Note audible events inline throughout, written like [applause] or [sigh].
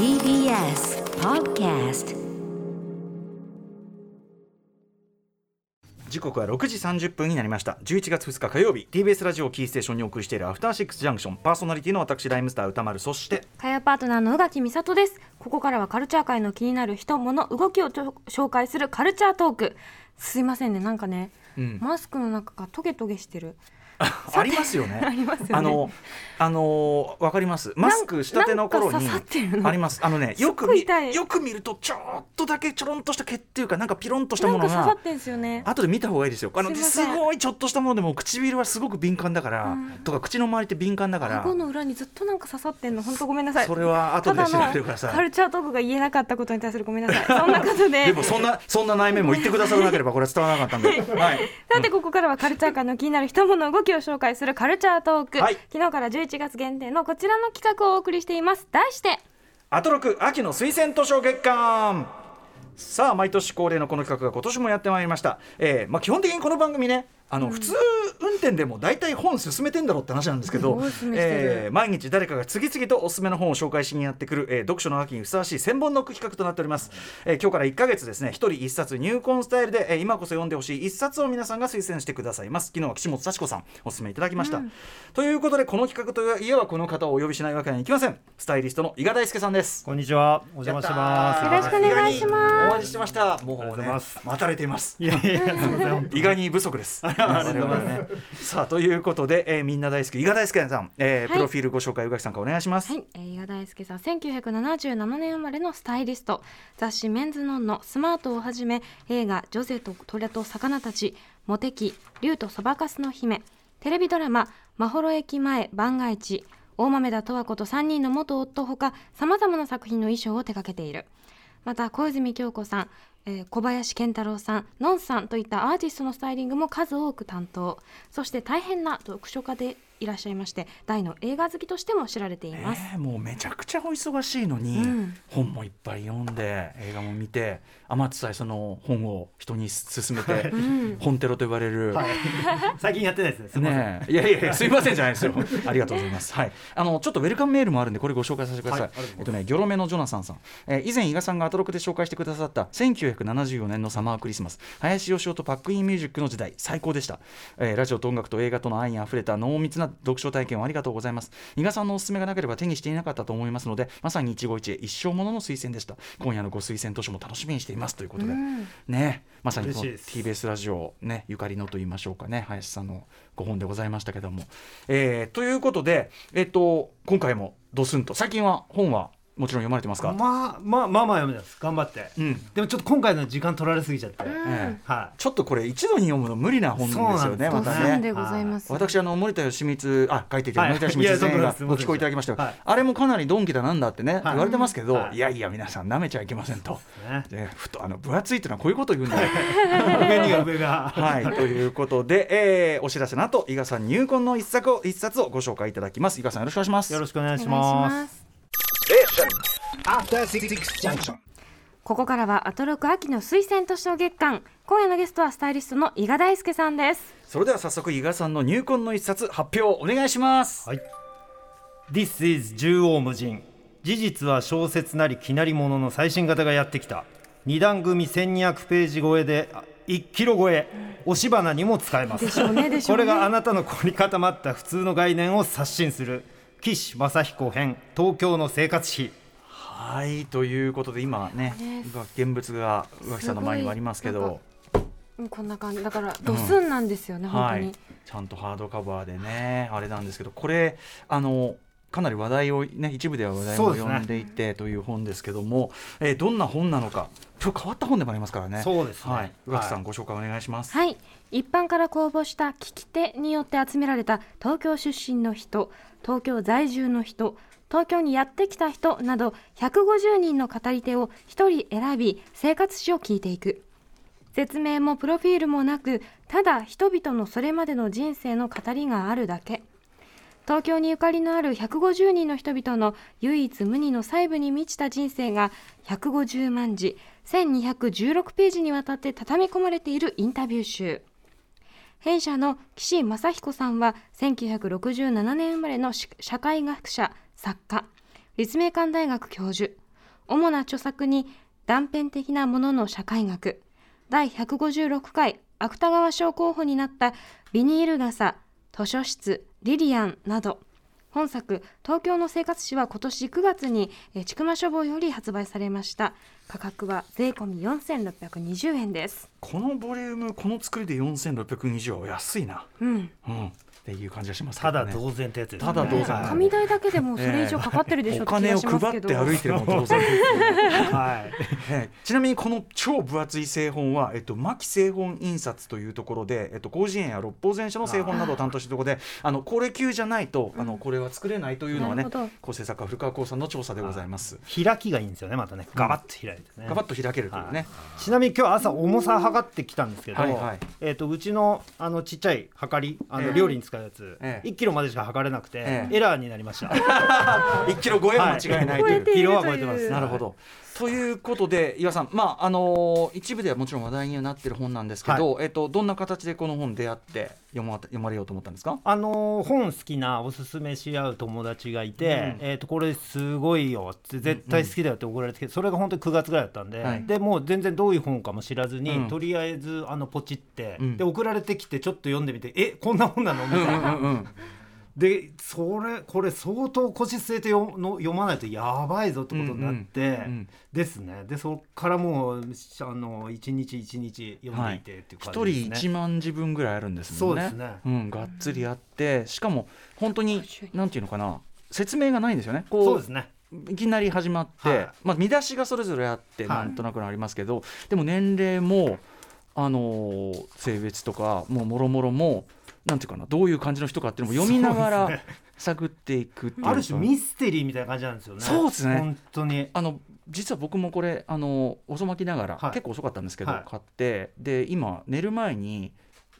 TBS Podcast 時刻は6時30分になりました。11月2日火曜日 TBS ラジオをキーステーションにお送りしているアフターシックスジャンクション。パーソナリティの私ライムスター歌丸。そして火曜パートナーの宇垣美里です。ここからはカルチャー界の気になる人物動きを紹介するカルチャートーク。すいませんねなんかね、うん。マスクの中がトゲトゲしてる [laughs] ありますよね。[laughs] ありますよね。あのあのわかります。マスクしたての頃にあります。あのねよくよく見るとちょっとだけちょろんとした毛っていうかなんかピロンとしたなものがんか刺さってんすよね。後で見た方がいいですよ。あのすごいちょっとしたものでも唇はすごく敏感だから、うん。とか口の周りって敏感だから顎の裏にずっとなんか刺さってんの。本当ごめんなさい。それは後で調べてください。カルチャートークが言えなかったことに対するごめんなさいそんなことで。[laughs] でもそんなそんな内面も言ってくださらなければこれは伝わらなかったんで、はい、さてここからはカルチャー界の気になる人物動きを紹介するカルチャートーク、はい。昨日から11月限定のこちらの企画をお送りしています。題して。アトロク秋の推薦図書月間。さあ毎年恒例のこの企画が今年もやってまいりました、えーまあ、基本的にこの番組ねあの、普通運転でも大体本進めてんだろうって話なんですけどえー毎日誰かが次々とおすすめの本を紹介しにやってくる、えー読書の秋にふさわしい千本ノック企画となっております、えー今日から1か月ですね一人一冊入魂スタイルで、えー今こそ読んでほしい一冊を皆さんが推薦してくださいます昨日は岸本幸子さんおすすめいただきました、ということでこの企画といえばこの方をお呼びしないわけにはいきませんスタイリストの伊賀大輔さんですこんにちは。お邪魔してます。よろしくお願いしますお待ちしてました。もうね待たれています。いやいや。伊賀 [laughs] に不足です。さあということで、えーみんな大好き伊賀大輔さん、えーはい。プロフィールご紹介宇垣さんからお願いします。はい、えー、伊賀大輔さん1977年生まれのスタイリスト。雑誌「メンズノンノ」「スマート」をはじめ映画「ジョゼと虎と魚たち」「モテキ」「竜とそばかすの姫」テレビドラマ「まほろ駅前番外地」大豆田十和子と3人の元夫ほかさまざまな作品の衣装を手掛けている。また小泉京子さん、えー小林健太郎さんのんさんといったアーティストのスタイリングも数多く担当そして大変な読書家でいらっしゃいまして大の映画好きとしても知られています、えーもうめちゃくちゃお忙しいのに、うん。本もいっぱい読んで映画も見て余ってさえその本を人に勧めて、うん。本テロと言われる、はい。[laughs] 最近やってないですね。すみません。ねえ。いやいやいやすいませんじゃないですよ。[laughs] ありがとうございます。はい。あのちょっとウェルカムメールもあるんでこれご紹介させてください、はいえっとねギョロメのジョナサンさん、えー以前伊賀さんがアトロクで紹介してくださった1974年のサマークリスマス。林芳雄とパックインミュージックの時代最高でした、えーラジオと音楽と映画との愛にあふれた濃密な読書体験をありがとうございます。伊賀さんのおすすめがなければ手にしていなかったと思いますのでまさに一期一会一生ものの推薦でした。今夜のご推薦図書も楽しみにしています。ということで、うん。ね。まさにこの TBS ラジオ、ね、ゆかりのと言いましょうかね。林さんのご本でございましたけども。えーということで、えっと、今回もドスンと。最近は本はもちろん読まれてますか、まあ、まあ、まあ、まあ、読めます。頑張って。うん。でも、ちょっと今回の時間取られすぎちゃって。はちょっとこれ一度に読むの無理な本なんですよねそうまたね。ドスンでございます。私あの森田義満あ書いていたはい。森田義満先生がご寄稿いただきましたよ、はい。あれもかなりドンキだなんだってね、言われてますけど、はい。い、やいや皆さん舐めちゃいけませんと、い。ね。でふとあの分厚いっていうのはこういうことを言うんだよ。[laughs] 上には上が。はい、ということで、えーお知らせの後伊賀さん入魂の一作を一冊をご紹介いただきます。伊賀さんよろしくお願いします。よろしくお願いし。ますここからはアトロク秋の推薦図書月間。今夜のゲストはスタイリストの伊賀大輔さんです。それでは早速伊賀さんの入魂の一冊発表お願いします、はい。This is 縦横無尽。事実は小説なりきなりものの最新型がやってきた。二段組1200ページ超えであ1キロ超え。押し花にも使えます。これがあなたの凝り固まった普通の概念を刷新する。岸正彦編東京の生活費。はいということで今ね現物が宇垣さんの前にもありますけど。うんこんな感じ。だからドスンなんですよね、本当に。はい。ちゃんとハードカバーでねあれなんですけどこれあのかなり話題をね一部では話題を呼んでいてという本ですけども、えーどんな本なのか今日変わった本でもありますからね。そうですね。はい。宇垣さん、はいご紹介お願いします。はい。一般から公募した聞き手によって集められた東京出身の人東京在住の人東京にやってきた人など150人の語り手を1人選び生活史を聞いていく。説明もプロフィールもなくただ人々のそれまでの人生の語りがあるだけ東京にゆかりのある150人の人々の唯一無二の細部に満ちた人生が150万字1216ページにわたって畳み込まれているインタビュー集。弊社の岸正彦さんは1967年生まれの社会学者作家立命館大学教授。主な著作に断片的なものの社会学。第156回芥川賞候補になったビニール傘図書室リリアンなど。本作東京の生活史は今年9月にえー千曲書房より発売されました。価格は税込み4620円です。このボリュームこの作りで4620は安いな、うん。うん、っていう感じがしますけたどね。だ同然ってやつね。ただ同然。はい紙代だけでもそれ以上かかってるでしょおって気が金をしますけど。配って歩いてるも同然です [laughs] はい。ええ。ちなみにこの超分厚い製本は、えっと、牧製本印刷というところで、えっと、広辞苑や六法全書の製本などを担当しているところであのこれ級じゃないと、あのこれは作れないというのはね構成作家古川光さんの調査でございます。開きがいいんですよねまたね。ガバッと開いて。ねガバッと開けるというね、ちなみに今日朝重さ測ってきたんですけど、はいはい。えー、とうちのあのちっちゃいはかりあのええ料理に使うやつ、ええ1キロまでしか測れなくて、ええ。エラーになりました。[laughs] 1キロ超えは間違いないという。[laughs] キロは超えてます。なるほど。ということで岩さん、まああのー一部ではもちろん話題にはなってる本なんですけど、えっとどんな形でこの本出会って読ま読まれようと思ったんですか？あのー本好きなおすすめし合う友達がいて、えー、とこれすごいよって絶対好きだよって送られてきてそれが本当に9月ぐらいだったんで、はい。でもう全然どういう本かも知らずに、うん。とりあえずあのポチって、うん。で送られてきてちょっと読んでみてえこんな本なの？みうんたいな。うんうんでそれこれ相当腰据えて読の読まないとやばいぞってことになって、うんうんですね。でそっからもうあの一日一日読んでいてっていう一感じですね。人一万字分ぐらいあるんですもんね。そうですね。うん、がっつりあって、しかも本当になんていうのかな、説明がないんですよね。こそうですね。いきなり始まって、はい。まあ見出しがそれぞれあってはい。なんとなくのありますけど、でも年齢もあのー性別とかもうもろもろもなんていうかなどういう感じの人かっていうのも読みながら探っていくっていうか。ある種ミステリーみたいな感じなんですよね。そうですね。本当に。あの実は僕もこれあの遅まきながら、はい。結構遅かったんですけど、はい。買ってで今寝る前に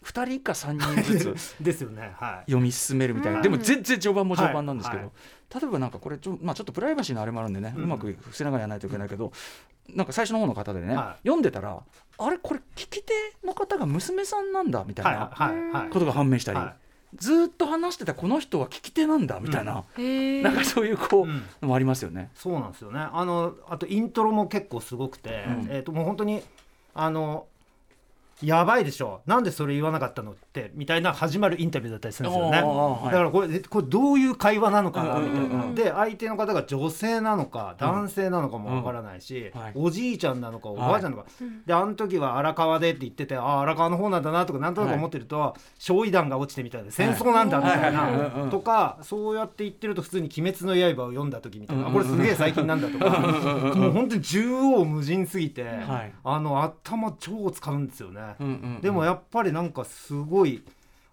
2人か3人ずつ [laughs] ですよね。はい。読み進めるみたいな、うん。でも全然序盤も序盤なんですけど、はい。例えばなんかこれちょ,、まあ、ちょっとプライバシーのあれもあるんでね、ううんまく伏せながらやらないといけないけど。なんか最初の方の方でね、はい。読んでたらあれこれ聞き手の方が娘さんなんだみたいはい。なはい。はい。ことが判明したり、はずーっと話してたこの人は聞き手なんだみたいな、へー。なんかそういうこう、うん。のもありますよね。そうなんですよね。あのあとイントロも結構すごくて、うん。えっ、ともう本当にあのやばいでしょ。なんでそれ言わなかったのってみたいな始まるインタビューだったりするんですよね。はい。だからこれえこれどういう会話なのかなうんうんうんみたいな。で相手の方が女性なのか男性なのかもわからないし、うん。はい。おじいちゃんなのかおばあちゃんなのか。であの時は荒川でって言っててああ荒川の方なんだなとかなんとなく思ってると、焼夷弾が落ちてみたいで戦争なんだみたいはいはいはいうんうなん。とかそうやって言ってると普通に「鬼滅の刃」を読んだ時みたいな、あこれすげえ最近なんだとか。もう本当に縦横無尽すぎて、はい。あの頭超使うんですよね。うんうんうん。でもやっぱりなんかすごい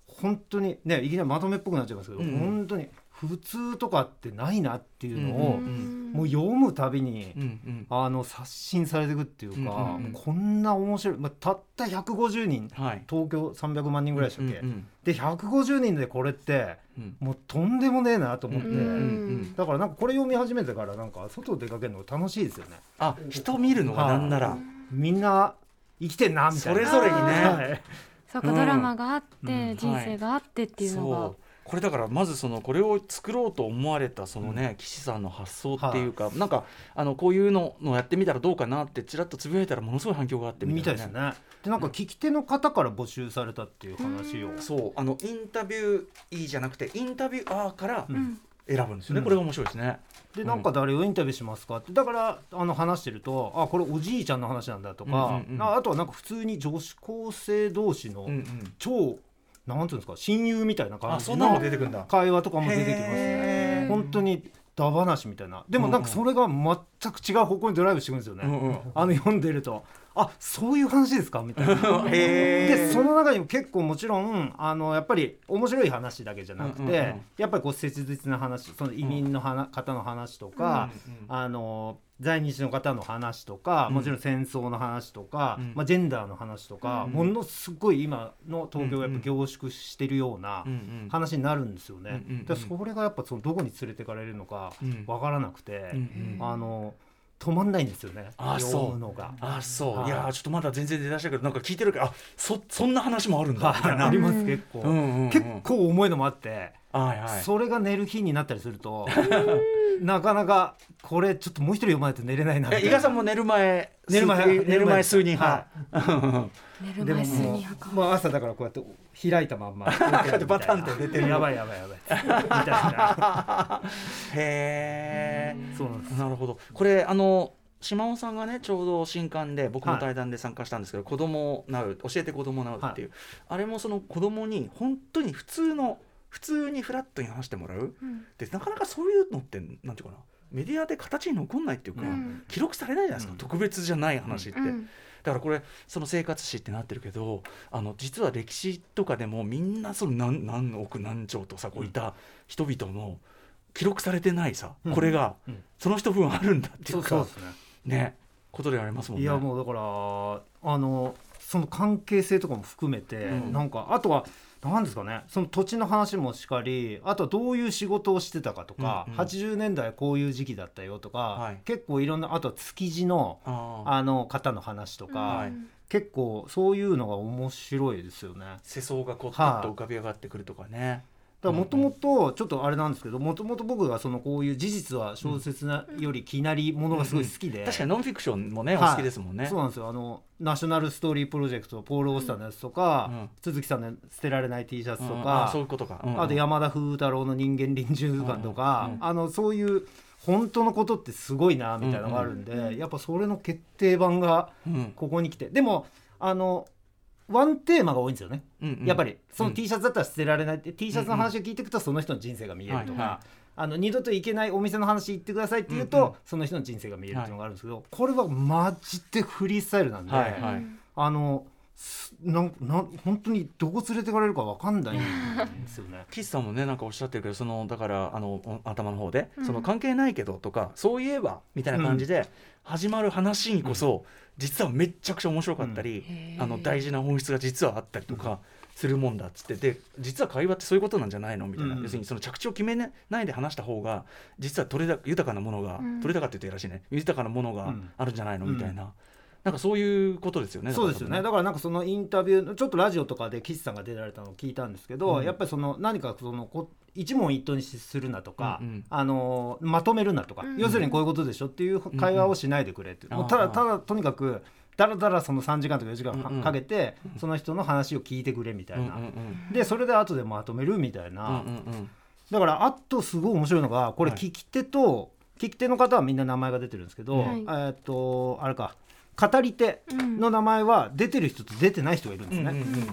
本当にねいきなりまとめっぽくなっちゃいますけど、うんうん。本当に普通とかってないなっていうのを、うんうんもう読むたびに、うんうん。あの刷新されていくっていうか、うんうんうん。こんな面白い、まあ、たった150人はい。東京300万人ぐらいでしたっけ、うんうんで150人でこれってうん。もうとんでもねえなと思って、うんうんだからなんかこれ読み始めてからなんか外出かけるの楽しいですよね。あ人見るのがなんなら、みんな生きてんなみたいな。それぞれにね。はい。そうか、うんドラマがあって、うん。人生があってっていうのが、そう。これだからまずそのこれを作ろうと思われたそのね、岸さんの発想っていうか、なんかあのこういうののやってみたらどうかなってちらっとつぶやいたらものすごい反響があってみみたいなたいですね。でなんか聞き手の方から募集されたっていう話を、そう。あのインタビューいいじゃなくてインタビュアーからうん選ぶんですよね、うん。これが面白いですね。でなんか誰をインタビューしますかって。だからあの話してるとあこれおじいちゃんの話なんだとか、うんうんうん。ああとはなんか普通に女子高生同士のうんうん。超、なんていうんですか親友みたいな感じあそんなのの出てくるんだ。会話とかも出てきますね。本当にダ話みたいな。でもなんかそれが全く違う方向にドライブしてくるんですよね、うんうん。あの読んでるとあそういう話ですか？みたいな。[laughs] でその中にも結構もちろんあのやっぱり面白い話だけじゃなくて、うんうんうん。やっぱりこう切実な話その移民の話、方の話とか、うんうんあの在日の方の話とか、うん。もちろん戦争の話とか、うん。まあ、ジェンダーの話とか、うん。ものすごい今の東京をやっぱ凝縮してるようなうんうん。話になるんですよね。うんうんそれがやっぱそのどこに連れてかれるのかうん。わからなくて、うんうん。あの止まんないんですよねあそう。あそう、はい。い、やーちょっとまだ全然出だしたけどなんか聞いてるけどあそそんな話もあるんだみたいな。あります結構、うんうんうん結構重いのもあってはいはい。それが寝る日になったりするとなかなかこれちょっともう一人読まないと寝れないな伊賀さんも寝る前寝る前数寝る前。数人は派、でも寝る前数もに派か。うもう朝だからこうやって開いたまんま [laughs] バタンって出てる。やばいやばいやばい。みたいなへえそうなんです。なるほど。これあの島尾さんがねちょうど新刊で僕も対談で参加したんですけど、子供なう教えて子供なうっていう、あれもその子供に本当に普通の普通にフラットに話してもらう、うん。でなかなかそういうのってなんていうかな。メディアで形に残んないっていうか、うん。記録されないじゃないですか、うん。特別じゃない話って、うん。だからこれその生活史ってなってるけどあの実は歴史とかでもみんなその何何億何兆とさこういた人々の記録されてないさ、うん。これが、うん。その人分あるんだっていそううかね。ねことでありますもんね。いやもうだからあのその関係性とかも含めて、うん。なんかあとは何ですかね。その土地の話もしかりあとはどういう仕事をしてたかとか、うんうん。80年代こういう時期だったよとか、はい。結構いろんなあとは築地のあの方の話とか、はい。結構そういうのが面白いですよね。世相がこうパッと浮かび上がってくるとかね。だもともとちょっとあれなんですけどもともと僕がそのこういう事実は小説なより気なりものがすごい好きで、確かにノンフィクションもね、おはい。好きですもんね。そうなんですよ。あのナショナルストーリープロジェクトポール・オースターのやつとか、うん。鈴木さんの捨てられない T シャツとか、そういうことか。うんうん。あと山田風太郎の人間臨終図鑑とか、うんうんあのそういう本当のことってすごいなみたいなのがあるんで、やっぱそれの決定版がうん。ここに来て。でもあのワンテーマが多いんですよね、うんうん。やっぱりそのうん。T シャツだったら捨てられない。って T シャツの話を聞いていくとその人の人生が見えるとか、はいはあの二度と行けないお店の話言ってくださいって言うと、うんうんその人の人生が見えるっていうのがあるんですけど、これはマジでフリースタイルなんで、はいはい。あのすなんなん本当にどこ連れてかれるかわかんない。ん [laughs] ですよね。岸さんもねなんかおっしゃってるけどそのだからあのお頭の方で、うん。その関係ないけどとかそういえばみたいな感じで始まる話にこそ、実はめっちゃくちゃ面白かったり、うん。あの大事な本質が実はあったりとか。するもんだっつって。で実は会話ってそういうことなんじゃないのみたいな、うん。要するにその着地を決めないで話した方が実は取れた豊かなものが、うん。取れたかって言ってらしいね。豊かなものがうん。あるんじゃないの、うんみたいななんかそういうことですよねそうですよね。だからなんかそのインタビューちょっとラジオとかで岸さんが出られたのを聞いたんですけど、うん。やっぱりその何かそのこ一問一答にするなとか、うんうん。あのまとめるなとか、うん。要するにこういうことでしょっていう会話をしないでくれって、うん。もうただただとにかくだらだらその3時間とか4時間うんうん。かけて、その人の話を聞いてくれみたいな、うんうんうん。でそれで後でまとめるみたいな、うんうんうん。だからあとすごい面白いのがこれはい。聞き手と、聞き手の方はみんな名前が出てるんですけど、はい。えーっとあれか語り手うん。の名前は出てる人と出てない人がいるんですね。うんうんうん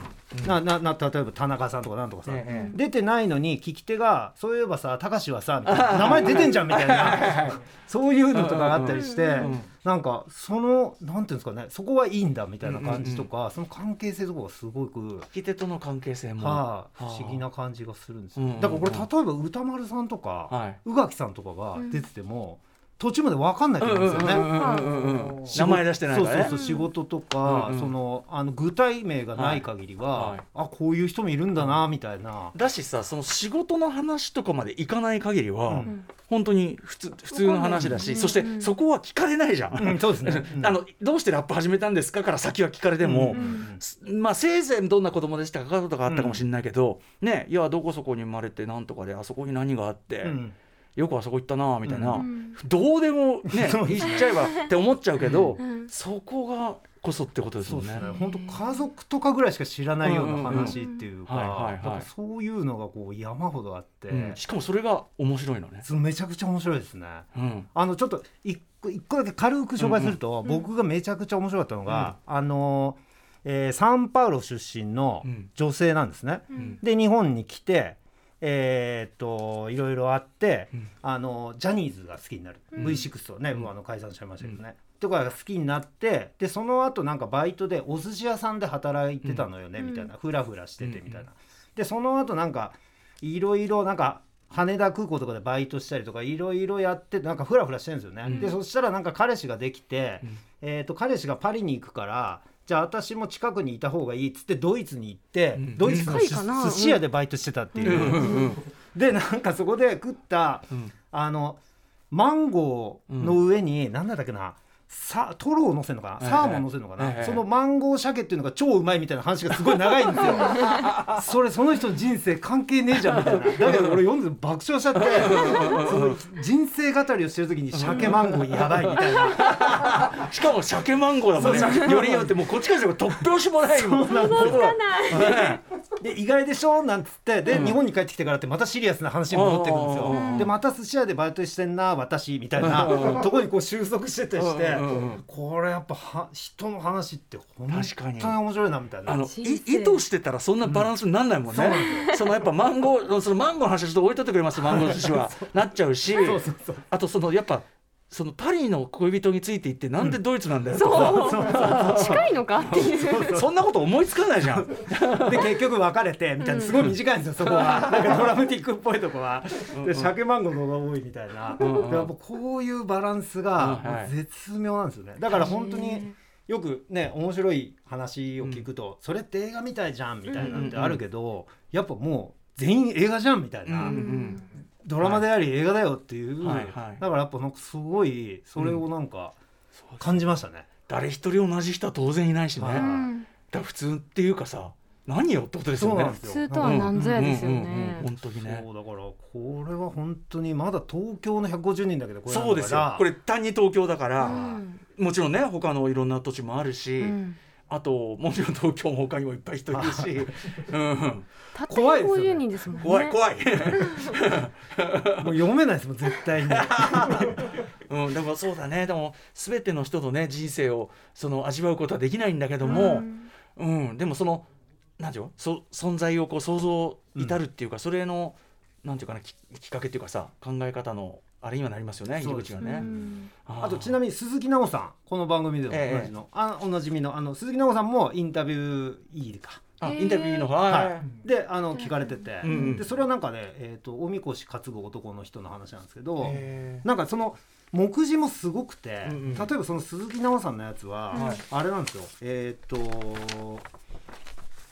ななな例えば田中さんとかなんとかさ、ええ出てないのに聞き手がそういえばさ高志はさ [laughs] 名前出てんじゃんみたいな。そういうのとかがあったりして、うんうんなんかそのなんていうんですかねそこはいいんだみたいな感じとか、その関係性とかがすごく。聞き手との関係性も、はあ、不はあ。思議な感じがするんですよ、うんうんうん。だからこれ例えば歌丸さんとか、はい。宇垣さんとかが出てても、途中まで分かんないと思うんですよね。名前出してないからね。そうそうそう仕事とか、うんうんそのあの具体名がない限りは、はいはい。あこういう人もいるんだなみたいな、だしさその仕事の話とかまでいかない限りは、うん。本当に普通普通の話だし、うん。そしてそこは聞かれないじゃん。うんそうですね。うん。[laughs] あのどうしてラップ始めたんですかから先は聞かれても、うん。すまあせいぜいどんな子供でしたかとかあったかもしれないけど、ねいやどこそこに生まれてなんとかであそこに何があって、うんよくあそこ行ったなみたいな、うん。どうでもね [laughs] そう言っちゃえばって思っちゃうけど、うん。そこがこそってことですそうですもんね。ね本当家族とかぐらいしか知らないような話っていうかそういうのがこう山ほどあって、うん。しかもそれが面白いのね。めちゃくちゃ面白いですね。うん。あのちょっと一個一個だけ軽く紹介すると、僕がめちゃくちゃ面白かったのが、あの、えーサンパウロ出身のうん。女性なんですね。うん。で日本に来て、えーっといろいろあって、うん。あのジャニーズが好きになる、うん。V6 とね、うん。もうあの解散しちゃいましたけどね、とかが好きになってでその後なんかバイトでお寿司屋さんで働いてたのよね、うん。みたいな。フラフラしててみたいうんな。でその後なんかいろいろなんか羽田空港とかでバイトしたりとかいろいろやってなんかフラフラしてるんですよね、うん。でそしたらなんか彼氏ができて、うん。えー、と彼氏がパリに行くからじゃあ私も近くにいた方がいいっつってドイツに行って、うん。ドイツの寿司屋でバイトしてたっていう、うんうんうん。でなんかそこで食ったうん。あのマンゴーの上に、なんだったっけなさトロを乗せるのかな、ええサーモン乗せるのかな、ええそのマンゴー鮭っていうのが超うまいみたいな話がすごい長いんですよ。[laughs] それその人の人生関係ねえじゃんみたいな。だけど俺読んで爆笑しちゃってその人生語りをしてる時に鮭マンゴーやばいみたいな。しかも鮭マンゴーだもんね。よりによってもうこっちからしたら突拍子もないもん。想像つかない。ねで意外でしょ？なんつってで、日本に帰ってきてからってまたシリアスな話に戻ってくるんですよ、うんでまた寿司屋でバイトしてんな私みたいなとこにこう収束してたりして、うんうんうんこれやっぱは人の話って本当に面白いなみたいな。あの意図してたらそんなバランスになんないもんね、そのやっぱマンゴーそのマンゴーの話はちょっと置いといてくれます。マンゴー寿司は。[laughs] なっちゃうし。そうそうそう。あとそのやっぱそのパリの恋人についていってなんでドイツなんだよとか、近いのかっていう。そんなこと思いつかないじゃん。で結局別れてみたいな。すごい短いんですよそこは。[laughs] なんかドラマティックっぽいとこは。で鮭マンゴーの方が多いみたいな。うんうん。でやっぱこういうバランスが絶妙なんですよね。だから本当によくね面白い話を聞くと、それって映画みたいじゃんみたいなんてあるけど、やっぱもう全員映画じゃんみたいな、うんうんドラマであり映画だよっていう、はいはいだからやっぱなんかすごいそれをなんか感じましたね。誰一人同じ人は当然いないしね。はいだ普通っていうかさ何よってことですよね。そうなんですよ普通とは何ぞやですようんうんうんうんね本当にね。そうだからこれは本当にまだ東京の150人だけどこれそうですよ。これ単に東京だから、うんもちろんね他のいろんな土地もあるし、うんあともちろん東京も他にもいっぱい人いるし、うん、怖いですよね150人ですもんね。怖い怖い。[laughs] もう読めないですもん絶対に。[laughs] うん、でもそうだね。でも全ての人のね人生をその味わうことはできないんだけども、うん。でもそのなんていうの？そ存在をこう想像至るっていうか、それのなんていうかなききっかけっていうかさ考え方のあれにはなりますよね入り口がうね。ん。あとちなみに鈴木奈緒さんこの番組でもええ。おなじの、あおなじみのあの鈴木奈緒さんもインタビューいいか？あインタビューの方ははい。い、であの聞かれてて、でそれはなんかね、えー、とおみこし担ぐ男の人の話なんですけど、へなんかその目次もすごくて、うんうん。例えばその鈴木奈緒さんのやつは、はい。あれなんですよ。えっ、と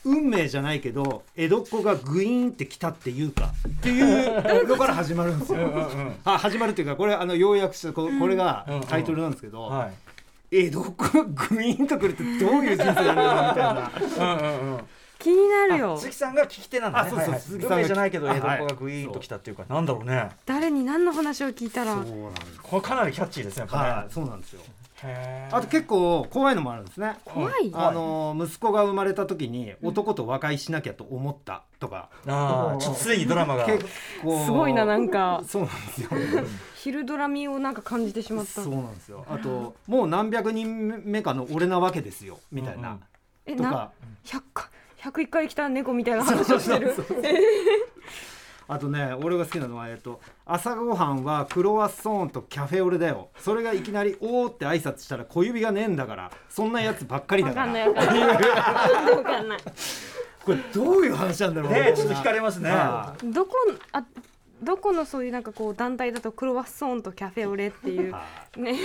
運命じゃないけど江戸っ子がグイーンって来たっていうかっていうのから始まるんですよ。あ始まるっていうかこれあの要約してここれがうんタイトルなんですけど、はい。江戸っ子がグイーンと来るってどういう人生なんだろうみたいな。うんうんうん。気になるよ。鈴木さんが聞き手なんだね。あそうそう鈴木さんが運命じゃないけどあ江戸っ子がグイーンと来たっていうか、なんだろうね。誰に何の話を聞いたら。そうなんです。これかなりキャッチーですね。はい、そうなんですよ。あと結構怖いのもあるんですね。怖い？あの息子が生まれた時に男と和解しなきゃと思ったとか、あーちょっとすでにドラマが。結構。すごいななんか。そうなんですよ。昼ドラミをなんか感じてしまった。そうなんですよ。あともう何百人目かの俺なわけですよみたいな、とか。えな。100か101回来た猫みたいな話をしてる [laughs] あとね俺が好きなのはえっと朝ごはんはクロワッソーンとキャフェオレだよ。それがいきなりおーって挨拶したら小指がねえんだからそんなやつばっかりだか。わからんないわかんないなんでわかんないこれどういう話なんだろう。ねちょっと惹かれますね。はどこあどこのそういうなんかこう団体だとクロワッソーンとキャフェオレっていうはいね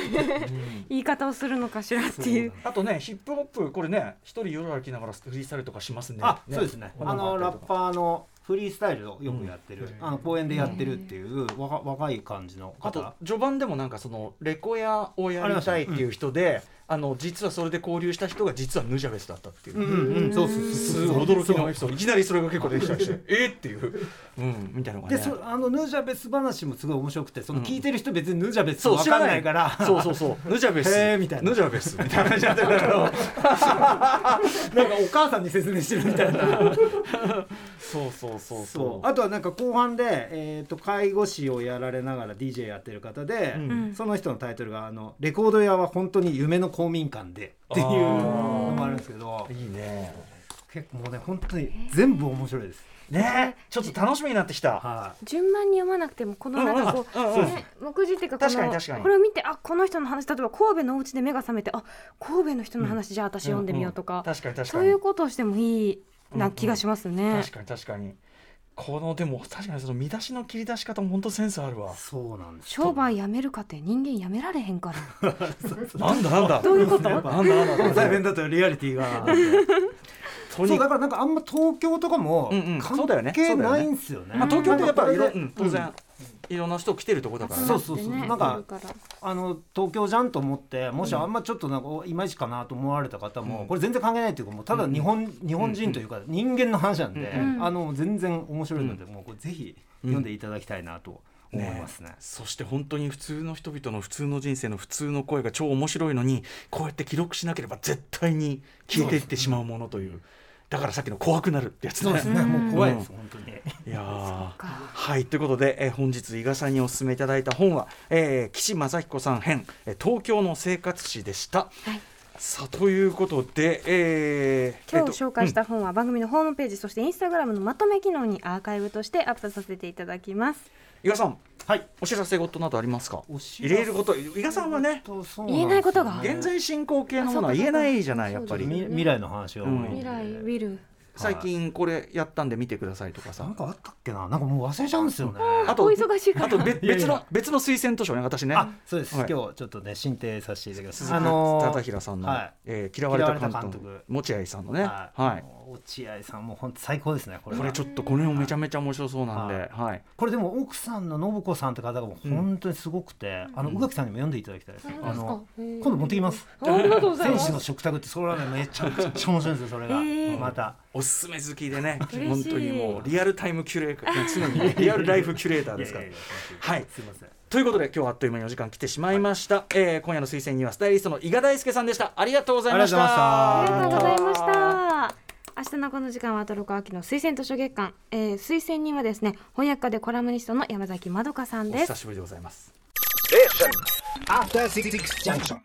言い方をするのかしらっていうあとねヒップホップこれね一人夜歩きながらフリースタイルとかしますね。あ、そうですね。あのラッパーのフリースタイルをよくやってる、うん。あの公園でやってるっていう若若い感じのあと方。序盤でもなんかそのレコヤをやりたいっていう人で、あの実はそれで交流した人が実はヌジャベスだったっていう。うんうん。うん、そうそう。そ驚きのエピソード。いきなりそれが結構出てきたりして [laughs] えーっていう、うん、みたいなのがね。で、そあのヌジャベス話もすごい面白くて、そのうん聞いてる人別にヌジャベスそうわかんないから、そうそうそう。ヌジャベスみたいな。ヌジャベスみたいな感じになってるけど。[laughs] なんかお母さんに説明してるみたいな。そうそうそうそう。あとはなんか後半でえっ、と介護士をやられながら DJ やってる方で、うん。うんその人のタイトルがあのレコード屋は本当に夢の公民館でっていうのもあるんですけど、いいね。結構もうね本当に全部面白いです。ね。ちょっと楽しみになってきた。はい。順番に読まなくてもこのなんかこう、うんうんうん。ね目次っていうかこの確かに確かに。これを見てあこの人の話例えば神戸のお家で目が覚めてあ神戸の人の話、じゃあ私読んでみようとか、確かに確かそうにいうことをしてもいいな気がしますね。確かに確かにこのでも確かにその見出しの切り出し方も本当センスあるわ。そうなんです。商売やめるかって人間やめられへんから。[laughs] なんだなんだ。どういうこと？なんだなんだ。なんだ大変だったよリアリティが。そうだからなんかあんま東京とかもうんうん。関そうだよね。係そうだよね。ないんですよね。まあ東京ってやっぱいろ、なんかこれでうん当然いろんな人来てるとこだからね。そうそうそう。ね。なんかあの東京じゃんと思ってもしあんまちょっとなんかおいまいちかなと思われた方も、これ全然関係ないっていうかもうただ日本,、日本人というか人間の話なんで、ん。あの全然面白いので、もうこれぜひ読んでいただきたいなと思いますね。そして本当に普通の人々の普通の人生の普通の声が超面白いのにこうやって記録しなければ絶対に消えていってしまうものというだからさっきの怖くなるってやつね。そうですね、もう怖いです、うん本当に。いやー。はいということで、えー本日伊賀さんにお勧めいただいた本は、えー岸正彦さん編えー東京の生活史でした。はい。さあということで、えー今えっと日紹介した本は番組のホームページ、そしてインスタグラムのまとめ機能にアーカイブとしてアップさせていただきます。伊賀さんはい。お知らせ事などありますか？入れること伊賀さんはね言えないことが現在進行形のものは言えないじゃないやっぱり。未来の話は多いんで。未来ウィル最近これやったんで見てくださいとかさ。なんかあったっけな？なんかもう忘れちゃうんですよね。あとお忙しいから。あと別 [laughs] の別の推薦図書ね私ね。あそうです、はい。今日ちょっとね進呈させていただきます。鈴木忠平さんの、はい。えー嫌われた監督督。持合さんのね。はい、落合さんも本当最高ですねこれは。これちょっとこれもめちゃめちゃ面白そうなんで、はい。はい、これでも奥さんの信子さんって方がもう本当にすごくて、あの宇垣さんにも読んでいただきたいです、あの今度持ってきます。ありがとうございます。選手の食卓ってそれはねめちゃくちゃ面白いんですよそれが、えー。また。おすすめ好きでね本当にもうリアルタイムキュレーター。常にねリアルライフキュレーターですから。いやいやいやはい。すいません。ということで今日はあっという間にお時間来てしまいました、えー今夜の推薦にはスタイリストの伊賀大輔さんでした。ありがとうございました。ありがとうございましあた。明日のこの時間はトロコ秋の推薦図書月間、えー、推薦人はですね翻訳家でコラムニストの山崎まどかさんです。お久しぶりでございます。Junction.